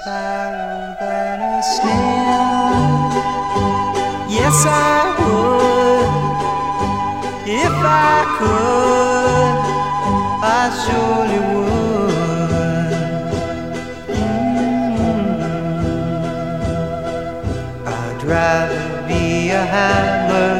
sparrow than a snail. Yes, I would if I could. I surely would. Mm-hmm. I'd rather be a hammer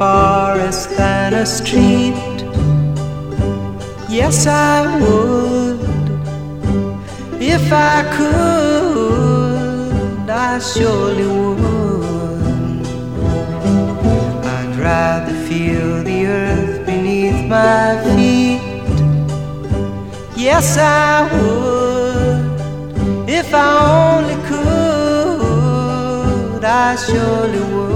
forest than a street. Yes, I would. If I could, I surely would. I'd rather feel the earth beneath my feet. Yes, I would. If I only could, I surely would.